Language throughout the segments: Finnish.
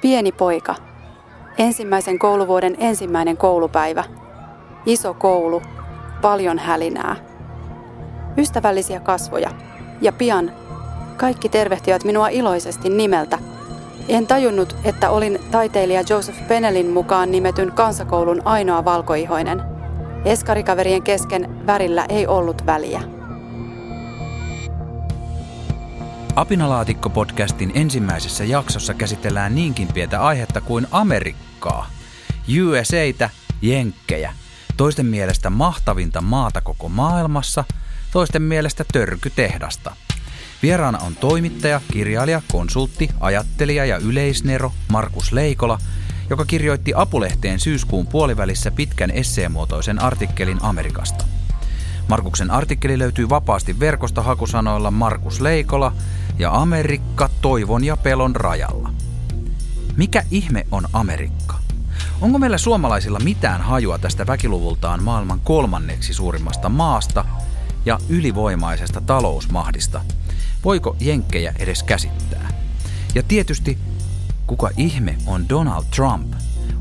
Pieni poika. Ensimmäisen kouluvuoden ensimmäinen koulupäivä. Iso koulu. Paljon hälinää. Ystävällisiä kasvoja. Ja pian kaikki tervehtivät minua iloisesti nimeltä. En tajunnut, että olin taiteilija Joseph Penelin mukaan nimetyn kansakoulun ainoa valkoihoinen. Eskarikaverien kesken värillä ei ollut väliä. Apinalaatikko-podcastin ensimmäisessä jaksossa käsitellään niinkin pientä aihetta kuin Amerikkaa. USAtä, Jenkkejä. Toisten mielestä mahtavinta maata koko maailmassa, toisten mielestä törkytehdasta. Vieraana on toimittaja, kirjailija, konsultti, ajattelija ja yleisnero Markus Leikola, joka kirjoitti Apulehteen syyskuun puolivälissä pitkän esseemuotoisen artikkelin Amerikasta. Markuksen artikkeli löytyy vapaasti verkosta hakusanoilla Markus Leikola ja Amerikka toivon ja pelon rajalla. Mikä ihme on Amerikka? Onko meillä suomalaisilla mitään hajua tästä väkiluvultaan maailman kolmanneksi suurimmasta maasta ja ylivoimaisesta talousmahdista? Voiko jenkkejä edes käsittää? Ja tietysti, kuka ihme on Donald Trump?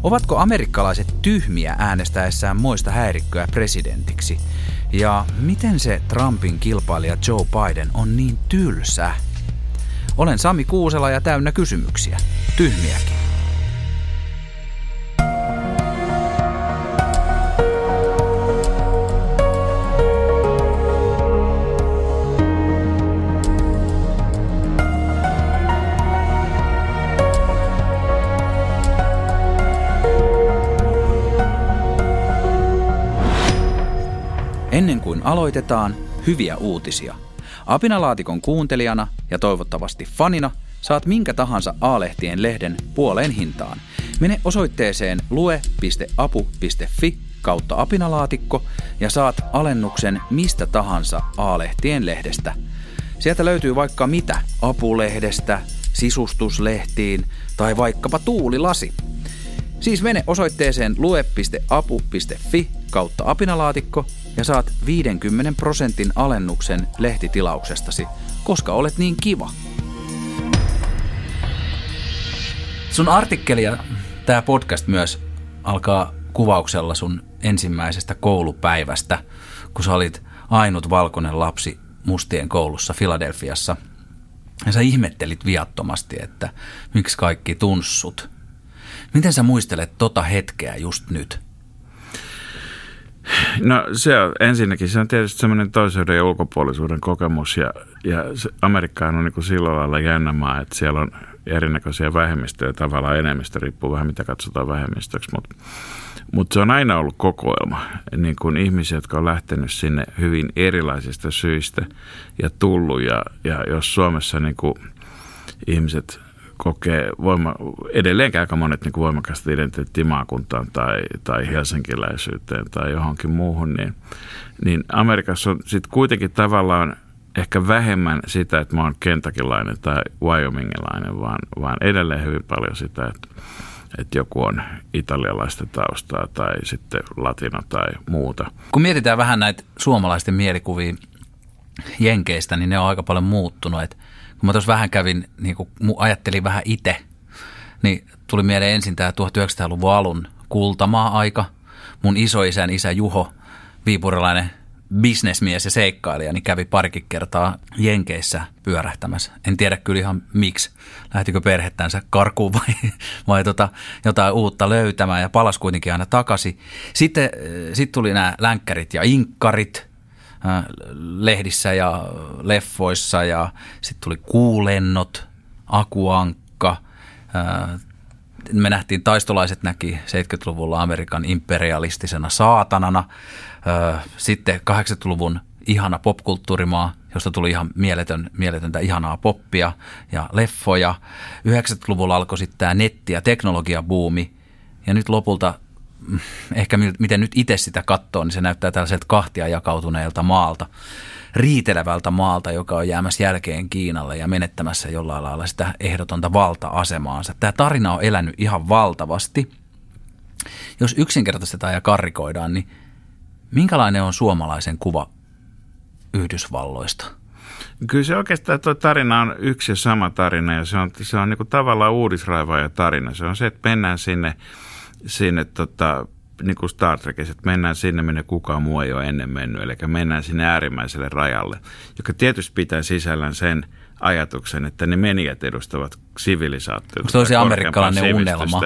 Ovatko amerikkalaiset tyhmiä äänestäessään moista häirikköä presidentiksi? Ja miten se Trumpin kilpailija Joe Biden on niin tylsä? Olen Sami Kuusela ja täynnä kysymyksiä. Tyhmiäkin. Ennen kuin aloitetaan, hyviä uutisia – Apinalaatikon kuuntelijana ja toivottavasti fanina saat minkä tahansa A-lehtien lehden puoleen hintaan. Mene osoitteeseen lue.apu.fi kautta apinalaatikko ja saat alennuksen mistä tahansa A-lehtien lehdestä. Sieltä löytyy vaikka mitä apulehdestä, sisustuslehtiin tai vaikkapa tuulilasi. Siis mene osoitteeseen lue.apu.fi kautta apinalaatikko ja saat 50 prosentin alennuksen lehtitilauksestasi, koska olet niin kiva. Sun artikkeli ja tämä podcast myös alkaa kuvauksella sun ensimmäisestä koulupäivästä, kun sä olit ainut valkoinen lapsi mustien koulussa Filadelfiassa. Ja sä ihmettelit viattomasti, että miksi kaikki tunssut. Miten sä muistelet tota hetkeä just nyt? No se on ensinnäkin, se on tietysti semmoinen toisuuden ja ulkopuolisuuden kokemus ja, ja Amerikka on niin sillä lailla jännä maa, että siellä on erinäköisiä vähemmistöjä, tavallaan enemmistö riippuu vähän mitä katsotaan vähemmistöksi, mutta mutta se on aina ollut kokoelma, niin kuin ihmisiä, jotka on lähtenyt sinne hyvin erilaisista syistä ja tullut. Ja, ja jos Suomessa niin kuin ihmiset kokee voima, edelleenkin aika monet niin voimakasta identiteettiä maakuntaan tai, tai helsinkiläisyyteen tai johonkin muuhun, niin, niin Amerikassa on sitten kuitenkin tavallaan ehkä vähemmän sitä, että mä oon kentakilainen tai wyomingilainen, vaan, vaan edelleen hyvin paljon sitä, että, että joku on italialaista taustaa tai sitten latino tai muuta. Kun mietitään vähän näitä suomalaisten mielikuvia Jenkeistä, niin ne on aika paljon muuttunut. Että mä tuossa vähän kävin, niin kun ajattelin vähän itse, niin tuli mieleen ensin tämä 1900-luvun alun kultamaa-aika. Mun isoisän isä Juho, viipurilainen bisnesmies ja seikkailija, niin kävi parikin kertaa Jenkeissä pyörähtämässä. En tiedä kyllä ihan miksi. Lähtikö perhettänsä karkuun vai, vai tota, jotain uutta löytämään ja palas kuitenkin aina takaisin. Sitten sit tuli nämä länkkärit ja inkkarit – Äh, lehdissä ja leffoissa ja sitten tuli kuulennot, akuankka. Äh, me nähtiin, taistolaiset näki 70-luvulla Amerikan imperialistisena saatanana. Äh, sitten 80-luvun ihana popkulttuurimaa, josta tuli ihan mieletön, mieletöntä ihanaa poppia ja leffoja. 90-luvulla alkoi sitten tämä netti- ja teknologiabuumi. Ja nyt lopulta ehkä miten nyt itse sitä katsoo, niin se näyttää tällaiselta kahtia jakautuneelta maalta, riitelevältä maalta, joka on jäämässä jälkeen Kiinalle ja menettämässä jollain lailla sitä ehdotonta valta-asemaansa. Tämä tarina on elänyt ihan valtavasti. Jos yksinkertaistetaan ja karrikoidaan, niin minkälainen on suomalaisen kuva Yhdysvalloista? Kyllä se oikeastaan tuo tarina on yksi ja sama tarina ja se on, se on niin kuin tavallaan uudisraivaaja tarina. Se on se, että mennään sinne, sinne tota, niin kuin Star Trekissa, että mennään sinne, minne kukaan muu ei ole ennen mennyt. Eli mennään sinne äärimmäiselle rajalle, joka tietysti pitää sisällään sen ajatuksen, että ne menijät edustavat sivilisaatiota. Onko se amerikkalainen unelma?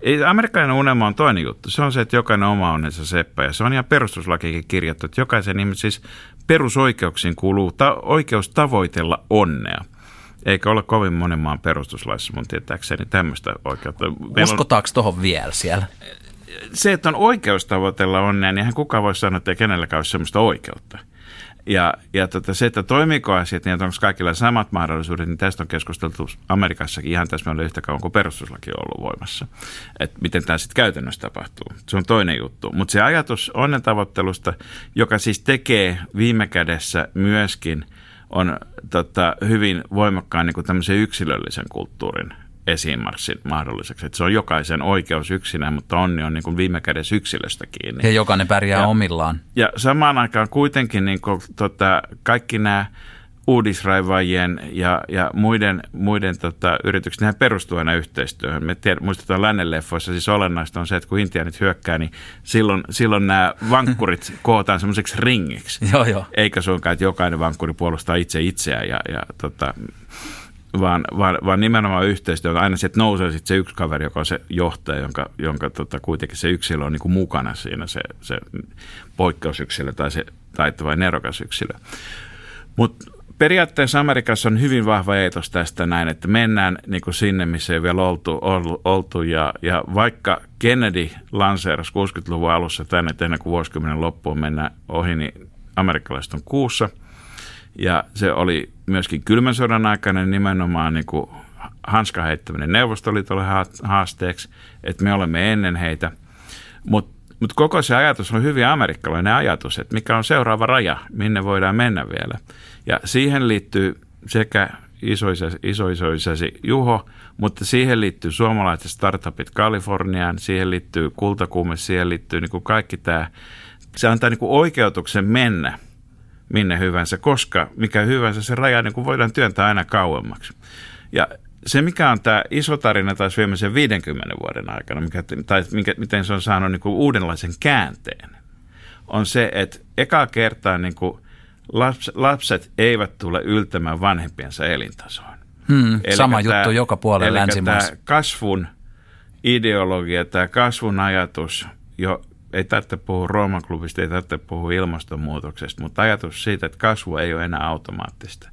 Ei, amerikkalainen unelma on toinen juttu. Se on se, että jokainen oma onnensa seppä. Ja se on ihan perustuslakikin kirjattu, että jokaisen ihmisen siis perusoikeuksiin kuuluu ta- oikeus tavoitella onnea. Eikä ole kovin monen maan perustuslaissa mun tietääkseni tämmöistä oikeutta. Meillä Uskotaanko tuohon vielä siellä? Se, että on oikeus tavoitella onnea, niin eihän kukaan voi sanoa, että ei kenelläkään ole sellaista oikeutta. Ja, ja tota, se, että toimiko asiat, niin onko kaikilla samat mahdollisuudet, niin tästä on keskusteltu Amerikassakin ihan täsmälleen yhtä kauan kuin perustuslaki on ollut voimassa. Että miten tämä sitten käytännössä tapahtuu. Se on toinen juttu. Mutta se ajatus onnen tavoittelusta, joka siis tekee viime kädessä myöskin – on tota, hyvin voimakkaan niin kuin tämmöisen yksilöllisen kulttuurin esiinmarssin mahdolliseksi. Että se on jokaisen oikeus yksinään, mutta onni on niin kuin viime kädessä yksilöstä kiinni. Ja jokainen pärjää ja, omillaan. Ja samaan aikaan kuitenkin niin kuin, tota, kaikki nämä uudisraivaajien ja, ja muiden, muiden tota, yritykset, nehän perustuu aina yhteistyöhön. Me tiedä, muistetaan lännenleffoissa, siis olennaista on se, että kun intianit hyökkää, niin silloin, silloin nämä vankkurit kootaan semmoiseksi ringiksi. joo, joo. Eikä suinkaan, että jokainen vankkuri puolustaa itse itseään ja, ja tota, vaan, vaan, vaan nimenomaan yhteistyö. Aina sieltä nousee sitten se yksi kaveri, joka on se johtaja, jonka, jonka tota, kuitenkin se yksilö on niin kuin mukana siinä, se, se poikkeusyksilö tai se taittava nerokas yksilö. Mutta periaatteessa Amerikassa on hyvin vahva eetos tästä näin, että mennään niin kuin sinne, missä ei vielä oltu, oltu ja, ja vaikka Kennedy lanseerasi 60-luvun alussa tänne, että ennen kuin vuosikymmenen loppuun mennään ohi, niin amerikkalaiset on kuussa. Ja se oli myöskin kylmän sodan aikainen nimenomaan niin kuin hanska heittäminen Neuvostoliitolle haasteeksi, että me olemme ennen heitä. Mutta mut koko se ajatus on hyvin amerikkalainen ajatus, että mikä on seuraava raja, minne voidaan mennä vielä. Ja siihen liittyy sekä isoisäsi, isoisoisäsi Juho, mutta siihen liittyy suomalaiset startupit Kaliforniaan, siihen liittyy kultakuume, siihen liittyy niin kuin kaikki tämä. Se antaa niin kuin oikeutuksen mennä minne hyvänsä, koska mikä hyvänsä se raja niin kuin voidaan työntää aina kauemmaksi. Ja se, mikä on tämä iso tarina taas viimeisen 50 vuoden aikana, mikä, tai mikä, miten se on saanut niin kuin uudenlaisen käänteen, on se, että eka kertaa niin kuin laps, lapset eivät tule yltämään vanhempiensa elintasoon. Hmm, sama tämä, juttu joka puolella länsimaissa. Tämä kasvun ideologia, tämä kasvun ajatus, jo ei tarvitse puhua Rooman klubista, ei tarvitse puhua ilmastonmuutoksesta, mutta ajatus siitä, että kasvu ei ole enää automaattista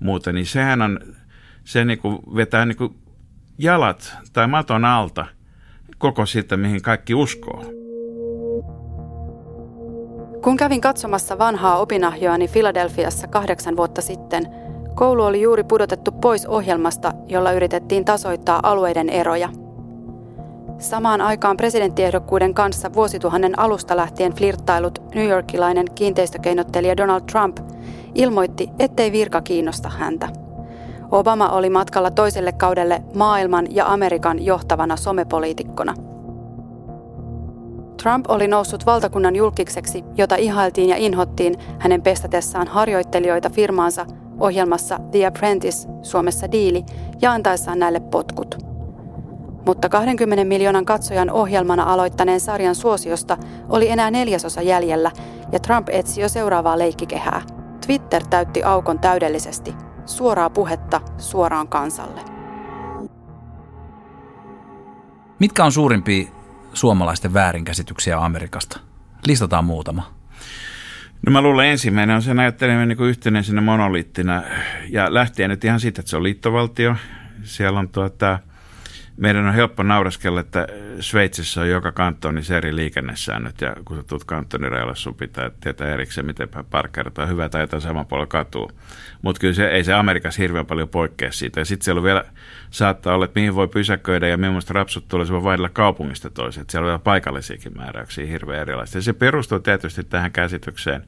muuta, niin sehän on, se niin kuin vetää niin kuin jalat tai maton alta koko siitä, mihin kaikki uskoo. Kun kävin katsomassa vanhaa opinahjoani Filadelfiassa kahdeksan vuotta sitten, koulu oli juuri pudotettu pois ohjelmasta, jolla yritettiin tasoittaa alueiden eroja. Samaan aikaan presidenttiehdokkuuden kanssa vuosituhannen alusta lähtien flirttailut New Yorkilainen kiinteistökeinottelija Donald Trump ilmoitti, ettei virka kiinnosta häntä. Obama oli matkalla toiselle kaudelle maailman ja Amerikan johtavana somepoliitikkona – Trump oli noussut valtakunnan julkiseksi, jota ihailtiin ja inhottiin hänen pestatessaan harjoittelijoita firmaansa ohjelmassa The Apprentice, Suomessa diili, ja antaessaan näille potkut. Mutta 20 miljoonan katsojan ohjelmana aloittaneen sarjan suosiosta oli enää neljäsosa jäljellä, ja Trump etsi jo seuraavaa leikkikehää. Twitter täytti aukon täydellisesti. Suoraa puhetta suoraan kansalle. Mitkä on suurimpia suomalaisten väärinkäsityksiä Amerikasta? Listataan muutama. No mä luulen ensimmäinen on sen ajatteleminen niin yhtenäisenä monoliittina ja lähtien nyt ihan siitä, että se on liittovaltio. Siellä on tuota, meidän on helppo nauraskella, että Sveitsissä on joka kantonissa eri liikennesäännöt ja kun sä tulet kantonirajalle, sun pitää tietää erikseen, miten parkkeerataan hyvä tai jotain saman puolella katua. Mutta kyllä se, ei se Amerikassa hirveän paljon poikkea siitä. Ja sitten siellä on vielä, saattaa olla, että mihin voi pysäköidä ja millaista rapsut tulisi vaihdella kaupungista toiseen. Siellä on vielä paikallisiakin määräyksiä hirveän erilaisia. Ja se perustuu tietysti tähän käsitykseen,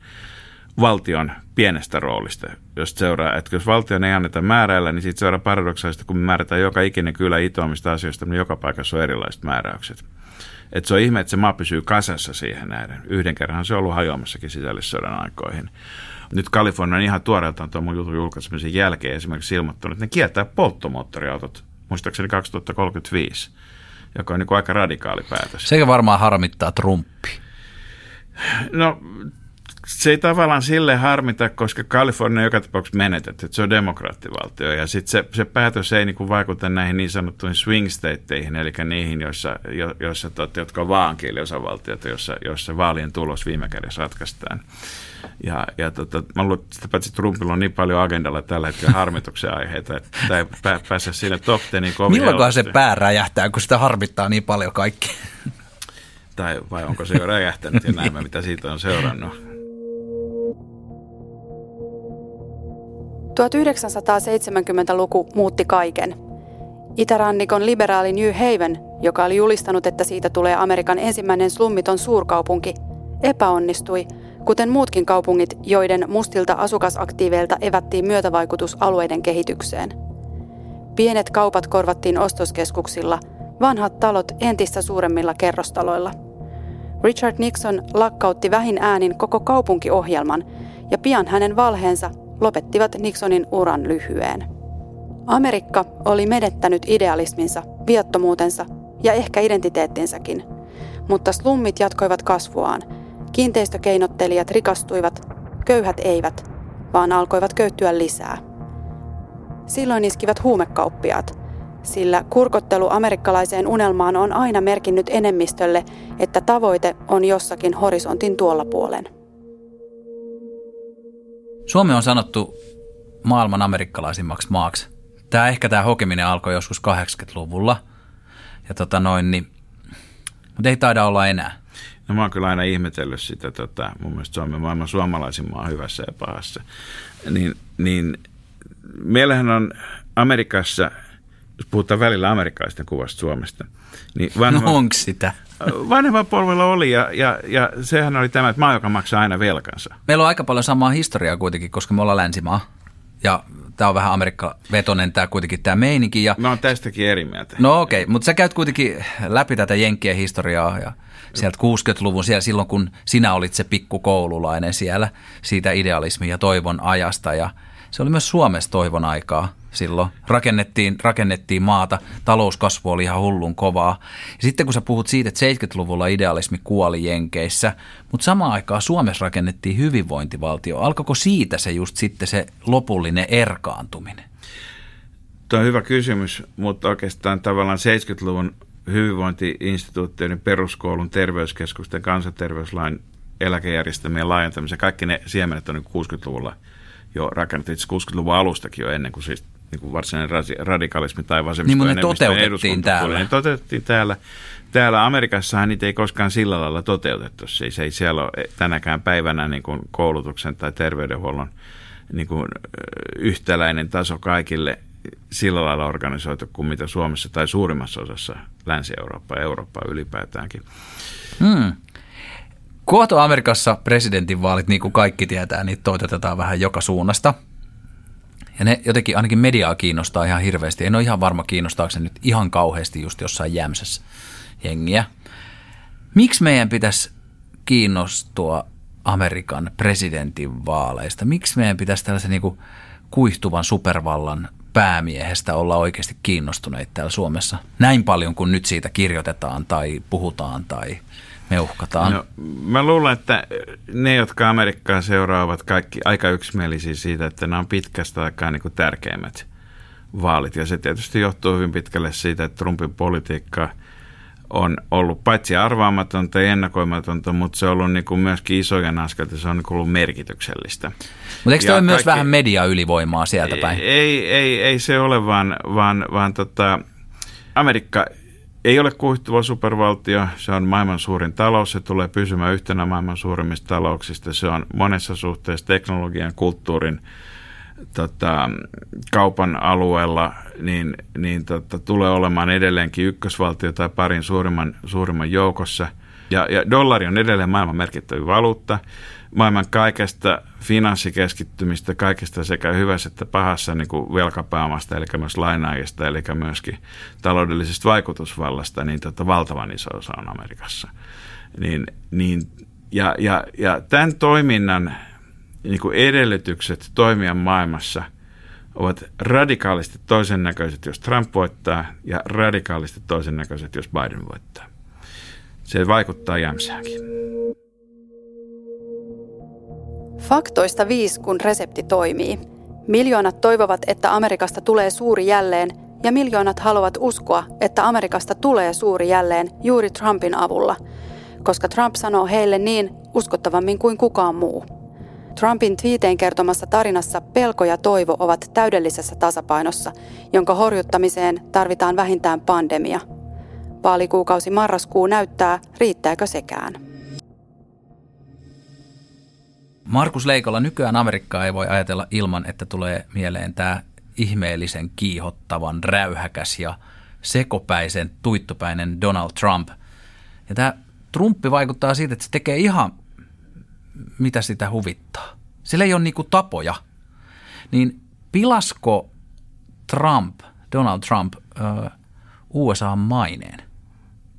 valtion pienestä roolista, jos seuraa, että jos valtion ei anneta määräillä, niin sitten seuraa paradoksaalisesti, kun me määrätään joka ikinen kylä itoamista asioista, niin joka paikassa on erilaiset määräykset. Et se on ihme, että se maa pysyy kasassa siihen näiden. Yhden kerran se on ollut hajoamassakin sisällissodan aikoihin. Nyt Kalifornia on ihan tuoreeltaan tuon mun jutun julkaisemisen jälkeen esimerkiksi ilmoittanut, että ne kieltää polttomoottoriautot muistaakseni 2035, joka on niin aika radikaali päätös. Sekä varmaan harmittaa Trumpi. No se ei tavallaan sille harmita, koska Kalifornia joka tapauksessa menetetty, että se on demokraattivaltio. Ja sitten se, se päätös ei niinku vaikuta näihin niin sanottuihin swing stateihin, eli niihin, joissa, jo, joissa tot, jotka on vaankieliosavaltioita, joissa, joissa vaalien tulos viime kädessä ratkaistaan. Ja, ja tota, mä luulen, että paitsi Trumpilla on niin paljon agendalla tällä hetkellä harmituksen aiheita, että ei pää, pääse sinne top teniin kovin Milloinkaan se pää räjähtää, kun sitä harmittaa niin paljon kaikki? Tai vai onko se jo räjähtänyt ja näemme, mitä siitä on seurannut. 1970-luku muutti kaiken. Itärannikon liberaali New Haven, joka oli julistanut, että siitä tulee Amerikan ensimmäinen slummiton suurkaupunki, epäonnistui, kuten muutkin kaupungit, joiden mustilta asukasaktiiveilta evättiin myötävaikutus alueiden kehitykseen. Pienet kaupat korvattiin ostoskeskuksilla, vanhat talot entistä suuremmilla kerrostaloilla. Richard Nixon lakkautti vähin äänin koko kaupunkiohjelman, ja pian hänen valheensa lopettivat Nixonin uran lyhyeen. Amerikka oli menettänyt idealisminsa, viattomuutensa ja ehkä identiteettinsäkin, mutta slummit jatkoivat kasvuaan. Kiinteistökeinottelijat rikastuivat, köyhät eivät, vaan alkoivat köyttyä lisää. Silloin iskivät huumekauppiaat, sillä kurkottelu amerikkalaiseen unelmaan on aina merkinnyt enemmistölle, että tavoite on jossakin horisontin tuolla puolen. Suomi on sanottu maailman amerikkalaisimmaksi maaksi. Tämä ehkä tämä hokeminen alkoi joskus 80-luvulla. Ja tota noin, niin, mutta ei taida olla enää. No mä oon kyllä aina ihmetellyt sitä, tota, mun mielestä Suomi on maailman suomalaisin maa hyvässä ja pahassa. Niin, niin meillähän on Amerikassa, jos puhutaan välillä amerikkalaisten kuvasta Suomesta, niin vanha, no onko sitä? Vanhemman polvella oli ja, ja, ja sehän oli tämä, että maa, joka maksaa aina velkansa. Meillä on aika paljon samaa historiaa kuitenkin, koska me ollaan länsimaa. Ja tämä on vähän Amerikka-vetonen tämä kuitenkin tämä meininki. Ja... Mä oon tästäkin eri mieltä. No okei, okay, mutta sä käyt kuitenkin läpi tätä Jenkkien historiaa ja sieltä 60-luvun, siellä silloin kun sinä olit se pikkukoululainen siellä siitä idealismin ja toivon ajasta ja se oli myös Suomessa toivon aikaa silloin. Rakennettiin, rakennettiin maata, talouskasvu oli ihan hullun kovaa. Ja sitten kun sä puhut siitä, että 70-luvulla idealismi kuoli Jenkeissä, mutta samaan aikaan Suomessa rakennettiin hyvinvointivaltio. Alkoiko siitä se just sitten se lopullinen erkaantuminen? Tuo on hyvä kysymys, mutta oikeastaan tavallaan 70-luvun hyvinvointiinstituutioiden, peruskoulun, terveyskeskusten, kansanterveyslain, eläkejärjestelmien laajentamisen, kaikki ne siemenet on 60-luvulla – jo rakennettu itse 60-luvun alustakin jo ennen kuin siis niin kuin varsinainen radikalismi tai vasemmisto niin, ne toteutettiin täällä. Ne toteutettiin täällä. Täällä Amerikassahan niitä ei koskaan sillä lailla toteutettu. Siis ei siellä ole tänäkään päivänä niin kuin koulutuksen tai terveydenhuollon niin kuin yhtäläinen taso kaikille sillä lailla organisoitu kuin mitä Suomessa tai suurimmassa osassa Länsi-Eurooppaa ja Eurooppaa ylipäätäänkin. Hmm. Kohta Amerikassa presidentinvaalit, niin kuin kaikki tietää, niin toitotetaan vähän joka suunnasta. Ja ne jotenkin ainakin mediaa kiinnostaa ihan hirveästi. En ole ihan varma kiinnostaako se nyt ihan kauheasti just jossain jämsässä jengiä. Miksi meidän pitäisi kiinnostua Amerikan presidentin vaaleista? Miksi meidän pitäisi tällaisen niin kuin kuihtuvan supervallan päämiehestä olla oikeasti kiinnostuneita täällä Suomessa? Näin paljon kuin nyt siitä kirjoitetaan tai puhutaan tai me uhkataan? No, mä luulen, että ne, jotka Amerikkaa seuraavat, kaikki aika yksimielisiä siitä, että nämä on pitkästä aikaa niin kuin tärkeimmät vaalit. Ja se tietysti johtuu hyvin pitkälle siitä, että Trumpin politiikka on ollut paitsi arvaamatonta ja ennakoimatonta, mutta se on ollut niin kuin myöskin isojen askelta, se on niin kuin ollut merkityksellistä. Mutta eikö toi myös vähän media-ylivoimaa sieltä päin? Ei, ei, ei se ole, vaan, vaan, vaan tota, Amerikka ei ole kuihtuva supervaltio, se on maailman suurin talous, se tulee pysymään yhtenä maailman suurimmista talouksista, se on monessa suhteessa teknologian, kulttuurin, tota, kaupan alueella, niin, niin tota, tulee olemaan edelleenkin ykkösvaltio tai parin suurimman, suurimman joukossa. Ja, ja dollari on edelleen maailman merkittävä valuutta maailman kaikesta finanssikeskittymistä, kaikesta sekä hyvässä että pahassa niin kuin velkapääomasta, eli myös lainaajista, eli myöskin taloudellisesta vaikutusvallasta, niin tota, valtavan iso osa on Amerikassa. Niin, niin, ja, ja, ja tämän toiminnan niin kuin edellytykset toimia maailmassa ovat radikaalisti toisen näköiset, jos Trump voittaa, ja radikaalisti toisen näköiset, jos Biden voittaa. Se vaikuttaa jämsääkin. Faktoista viisi, kun resepti toimii. Miljoonat toivovat, että Amerikasta tulee suuri jälleen, ja miljoonat haluavat uskoa, että Amerikasta tulee suuri jälleen juuri Trumpin avulla, koska Trump sanoo heille niin uskottavammin kuin kukaan muu. Trumpin twiiteen kertomassa tarinassa pelko ja toivo ovat täydellisessä tasapainossa, jonka horjuttamiseen tarvitaan vähintään pandemia. Vaalikuukausi marraskuu näyttää, riittääkö sekään. Markus Leikolla nykyään Amerikkaa ei voi ajatella ilman, että tulee mieleen tämä ihmeellisen kiihottavan, räyhäkäs ja sekopäisen, tuittopäinen Donald Trump. Ja tämä Trumpi vaikuttaa siitä, että se tekee ihan mitä sitä huvittaa. Sillä ei ole niinku tapoja. Niin pilasko Trump, Donald Trump, USA maineen?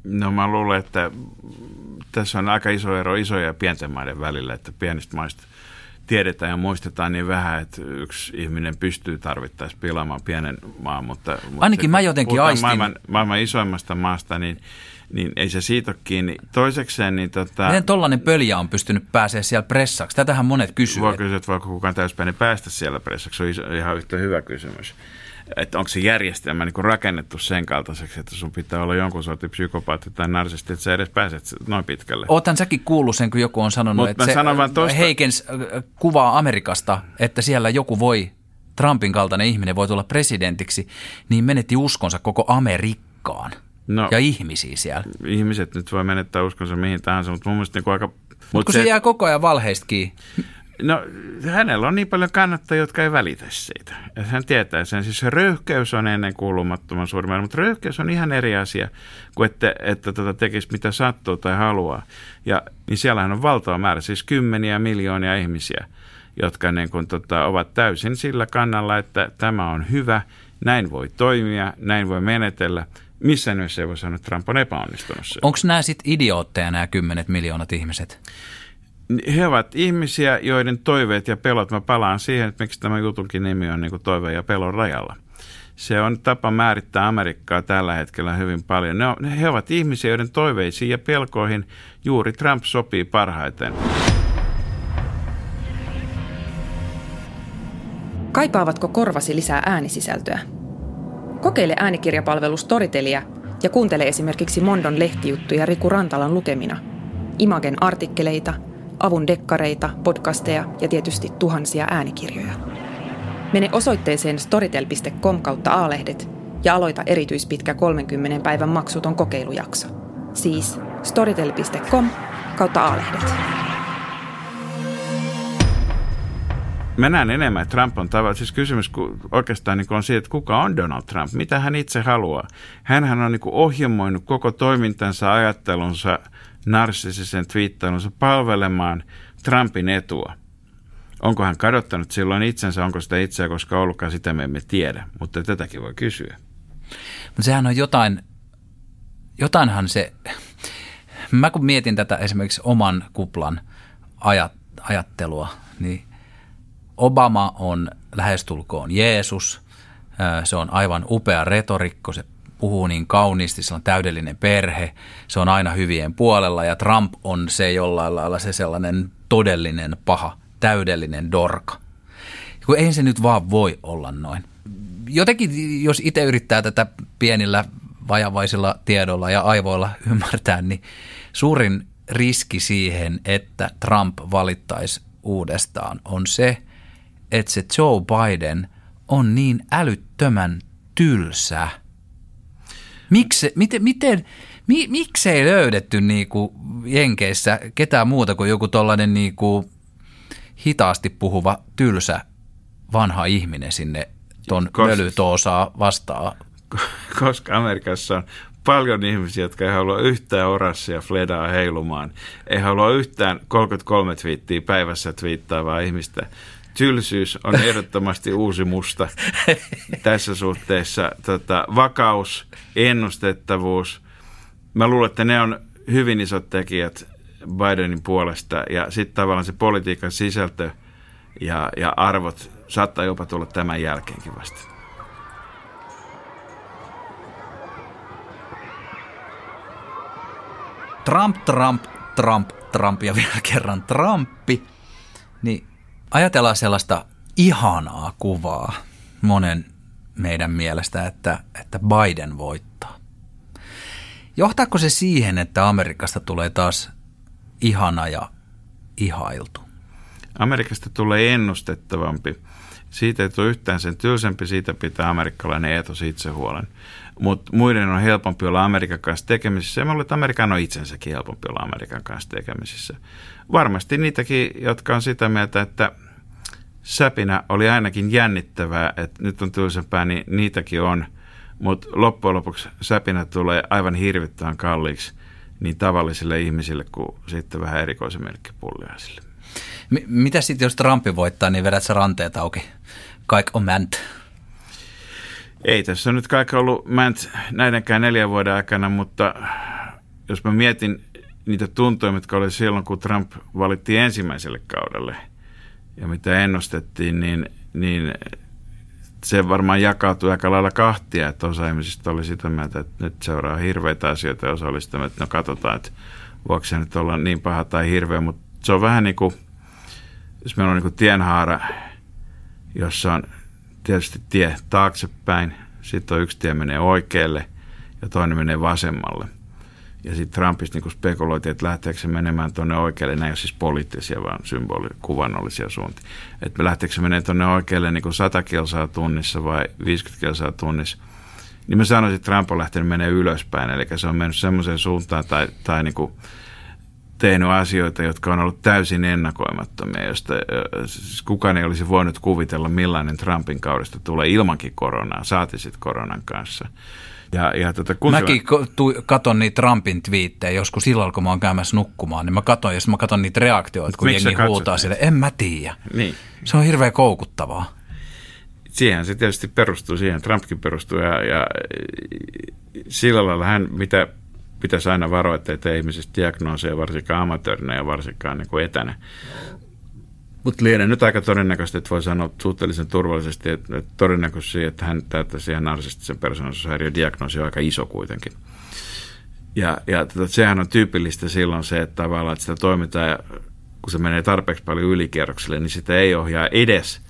No mä luulen, että tässä on aika iso ero isojen ja pienten maiden välillä, että pienistä maista tiedetään ja muistetaan niin vähän, että yksi ihminen pystyy tarvittaessa pilaamaan pienen maan, mutta, mutta Ainakin mä jotenkin aistin. Maailman, maailman isoimmasta maasta, niin, niin ei se siitä ole kiinni. Toisekseen, niin tota... Miten tollainen pöljä on pystynyt pääsemään siellä pressaksi? Tätähän monet kysyvät. Voi kysyä, että voiko kukaan täyspäinen päästä siellä pressaksi. Se on iso, ihan yhtä hyvä kysymys että onko se järjestelmä niin rakennettu sen kaltaiseksi, että sun pitää olla jonkun sortin psykopaatti tai narsisti, että sä edes pääset noin pitkälle. Oothan säkin kuullut sen, kun joku on sanonut, Mut että se tosta... Heikens äh, kuvaa Amerikasta, että siellä joku voi, Trumpin kaltainen ihminen voi tulla presidentiksi, niin menetti uskonsa koko Amerikkaan. No, ja ihmisiä siellä. Ihmiset nyt voi menettää uskonsa mihin tahansa, mutta mun mielestä niin aika... Mutta kun se, se jää koko ajan valheista kiinni. No hänellä on niin paljon kannattajia, jotka ei välitä siitä. Ja hän tietää sen. Siis röyhkeys on ennen kuulumattoman suuri mutta röyhkeys on ihan eri asia kuin että, että tota tekisi mitä sattuu tai haluaa. Ja niin siellähän on valtava määrä, siis kymmeniä miljoonia ihmisiä, jotka niin kuin, tota, ovat täysin sillä kannalla, että tämä on hyvä, näin voi toimia, näin voi menetellä. Missä nimessä ei voi sanoa, että Trump on epäonnistunut. Onko nämä sitten idiootteja nämä kymmenet miljoonat ihmiset? He ovat ihmisiä, joiden toiveet ja pelot, mä palaan siihen, että miksi tämä jutunkin nimi on niin toive ja pelon rajalla. Se on tapa määrittää Amerikkaa tällä hetkellä hyvin paljon. Ne on, he ovat ihmisiä, joiden toiveisiin ja pelkoihin juuri Trump sopii parhaiten. Kaipaavatko korvasi lisää äänisisältöä? Kokeile äänikirjapalvelu Storytelia ja kuuntele esimerkiksi Mondon lehtijuttuja Riku Rantalan lukemina, Imagen artikkeleita – avun dekkareita, podcasteja ja tietysti tuhansia äänikirjoja. Mene osoitteeseen storytel.com kautta aalehdet ja aloita erityispitkä 30 päivän maksuton kokeilujakso. Siis storytel.com kautta aalehdet. Mä näen enemmän, että Trump on tavallaan, siis kysymys oikeastaan niin on siitä, että kuka on Donald Trump, mitä hän itse haluaa. Hänhän on niin ohjelmoinut koko toimintansa, ajattelunsa – narsistisen twiittailunsa palvelemaan Trumpin etua. Onko hän kadottanut silloin itsensä, onko sitä itseä koska ollutkaan, sitä me emme tiedä, mutta tätäkin voi kysyä. Mutta sehän on jotain, jotainhan se, mä kun mietin tätä esimerkiksi oman kuplan ajat, ajattelua, niin Obama on lähestulkoon Jeesus, se on aivan upea retorikko, se puhuu niin kauniisti, se on täydellinen perhe, se on aina hyvien puolella ja Trump on se jollain lailla se sellainen todellinen paha, täydellinen dorka. Kun ei se nyt vaan voi olla noin. Jotenkin, jos itse yrittää tätä pienillä vajavaisilla tiedolla ja aivoilla ymmärtää, niin suurin riski siihen, että Trump valittaisi uudestaan, on se, että se Joe Biden on niin älyttömän tylsä – Miksi, miten, miten, mi, miksei löydetty niinku Jenkeissä ketään muuta kuin joku tollainen niinku hitaasti puhuva tylsä vanha ihminen sinne ton mölytoosaa vastaan? Koska Amerikassa on paljon ihmisiä, jotka ei halua yhtään orassia fledaa heilumaan. Ei halua yhtään 33 twiittiä päivässä twiittaavaa ihmistä tylsyys on ehdottomasti uusi musta tässä suhteessa. Tota, vakaus, ennustettavuus. Mä luulen, että ne on hyvin isot tekijät Bidenin puolesta ja sitten tavallaan se politiikan sisältö ja, ja arvot saattaa jopa tulla tämän jälkeenkin vasta. Trump, Trump, Trump, Trump ja vielä kerran Trumpi, niin ajatellaan sellaista ihanaa kuvaa monen meidän mielestä, että, että Biden voittaa. Johtaako se siihen, että Amerikasta tulee taas ihana ja ihailtu? Amerikasta tulee ennustettavampi. Siitä ei tule yhtään sen tylsempi, siitä pitää amerikkalainen eetos itsehuolen. Mutta muiden on helpompi olla Amerikan kanssa tekemisissä. Ja mä luulen, että Amerikan on itsensäkin helpompi olla Amerikan kanssa tekemisissä. Varmasti niitäkin, jotka on sitä mieltä, että säpinä oli ainakin jännittävää, että nyt on tylsempää, niin niitäkin on. Mutta loppujen lopuksi säpinä tulee aivan hirvittävän kalliiksi niin tavallisille ihmisille kuin sitten vähän erikoisemmillekin pulliaisille. M- mitä sitten, jos Trumpi voittaa, niin vedät sä ranteet auki? Kaik on mänt. Ei tässä on nyt kaikki ollut mänt näidenkään neljän vuoden aikana, mutta jos mä mietin niitä tuntoja, mitkä oli silloin, kun Trump valittiin ensimmäiselle kaudelle ja mitä ennustettiin, niin, niin se varmaan jakautui aika lailla kahtia, että osa ihmisistä oli sitä mieltä, että nyt seuraa hirveitä asioita ja osa oli sitä mieltä, että no katsotaan, että voiko se nyt olla niin paha tai hirveä, mutta se on vähän niin kuin, jos meillä on niin kuin tienhaara, jossa on tietysti tie taaksepäin, sitten on yksi tie menee oikealle ja toinen menee vasemmalle. Ja sitten Trumpista niin spekuloitiin, että lähteekö se menemään tuonne oikealle, nämä ei ole siis poliittisia, vaan symboli, kuvannollisia suuntia. Että lähteekö se menemään tuonne oikealle niin kuin 100 kilsaa tunnissa vai 50 kilsaa tunnissa. Niin mä sanoisin, että Trump on lähtenyt menemään ylöspäin, eli se on mennyt semmoiseen suuntaan tai, tai niin kuin tehnyt asioita, jotka on ollut täysin ennakoimattomia, josta siis kukaan ei olisi voinut kuvitella, millainen Trumpin kaudesta tulee ilmankin koronaa, saati sitten koronan kanssa. Ja, ja tota, kun Mäkin se... katon niitä Trumpin twiittejä joskus silloin, kun mä oon käymässä nukkumaan, niin mä katon, jos mä katon niitä reaktioita, kun jengi huutaa sille, en mä tiedä. Niin. Se on hirveän koukuttavaa. Siihen se tietysti perustuu, siihen Trumpkin perustuu ja, ja sillä lailla hän, mitä pitäisi aina varoa, että ei ihmisistä diagnooseja, varsinkaan amatöörinä ja varsinkaan niin kuin etänä. Mutta lienee nyt aika todennäköisesti, että voi sanoa suhteellisen turvallisesti, että, että todennäköisesti, että hän täyttäisi ihan narsistisen persoonallisuushäiriödiagnoosi on aika iso kuitenkin. Ja, ja tota, sehän on tyypillistä silloin se, että tavallaan että sitä toimintaa, kun se menee tarpeeksi paljon ylikierrokselle, niin sitä ei ohjaa edes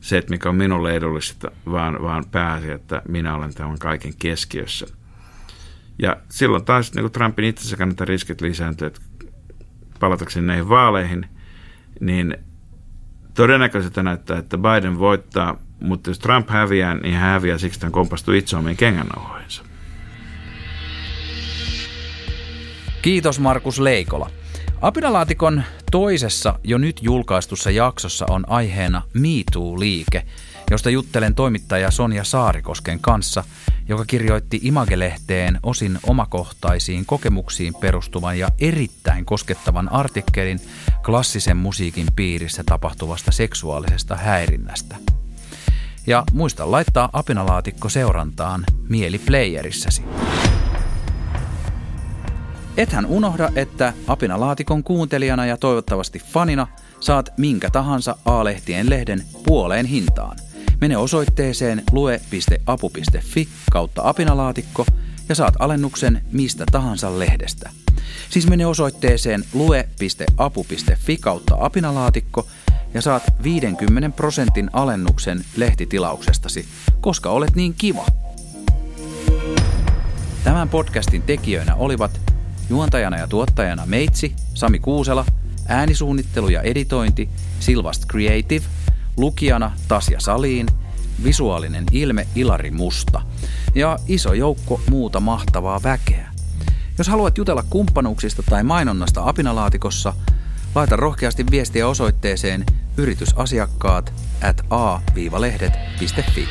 se, että mikä on minulle edullista, vaan, vaan pääasia, että minä olen tämän kaiken keskiössä. Ja silloin taas niin Trumpin itsensä kannattaa riskit lisääntyä, että palatakseni näihin vaaleihin, niin todennäköisesti näyttää, että Biden voittaa, mutta jos Trump häviää, niin hän häviää siksi, että hän kompastuu itse omiin kengännauhoihinsa. Kiitos Markus Leikola. Apinalaatikon toisessa jo nyt julkaistussa jaksossa on aiheena MeToo-liike, josta juttelen toimittaja Sonja Saarikosken kanssa, joka kirjoitti Imagelehteen osin omakohtaisiin kokemuksiin perustuvan ja erittäin koskettavan artikkelin klassisen musiikin piirissä tapahtuvasta seksuaalisesta häirinnästä. Ja muista laittaa apinalaatikko seurantaan mieliplayerissäsi. Ethän unohda, että apinalaatikon kuuntelijana ja toivottavasti fanina saat minkä tahansa A-lehtien lehden puoleen hintaan. Mene osoitteeseen lue.apu.fi kautta apinalaatikko ja saat alennuksen mistä tahansa lehdestä. Siis mene osoitteeseen lue.apu.fi kautta apinalaatikko ja saat 50 prosentin alennuksen lehtitilauksestasi, koska olet niin kiva. Tämän podcastin tekijöinä olivat juontajana ja tuottajana Meitsi, Sami Kuusela, äänisuunnittelu ja editointi Silvast Creative – Lukijana Tasja Saliin, visuaalinen ilme Ilari Musta ja iso joukko muuta mahtavaa väkeä. Jos haluat jutella kumppanuuksista tai mainonnasta apinalaatikossa, laita rohkeasti viestiä osoitteeseen yritysasiakkaat at a-lehdet.fi.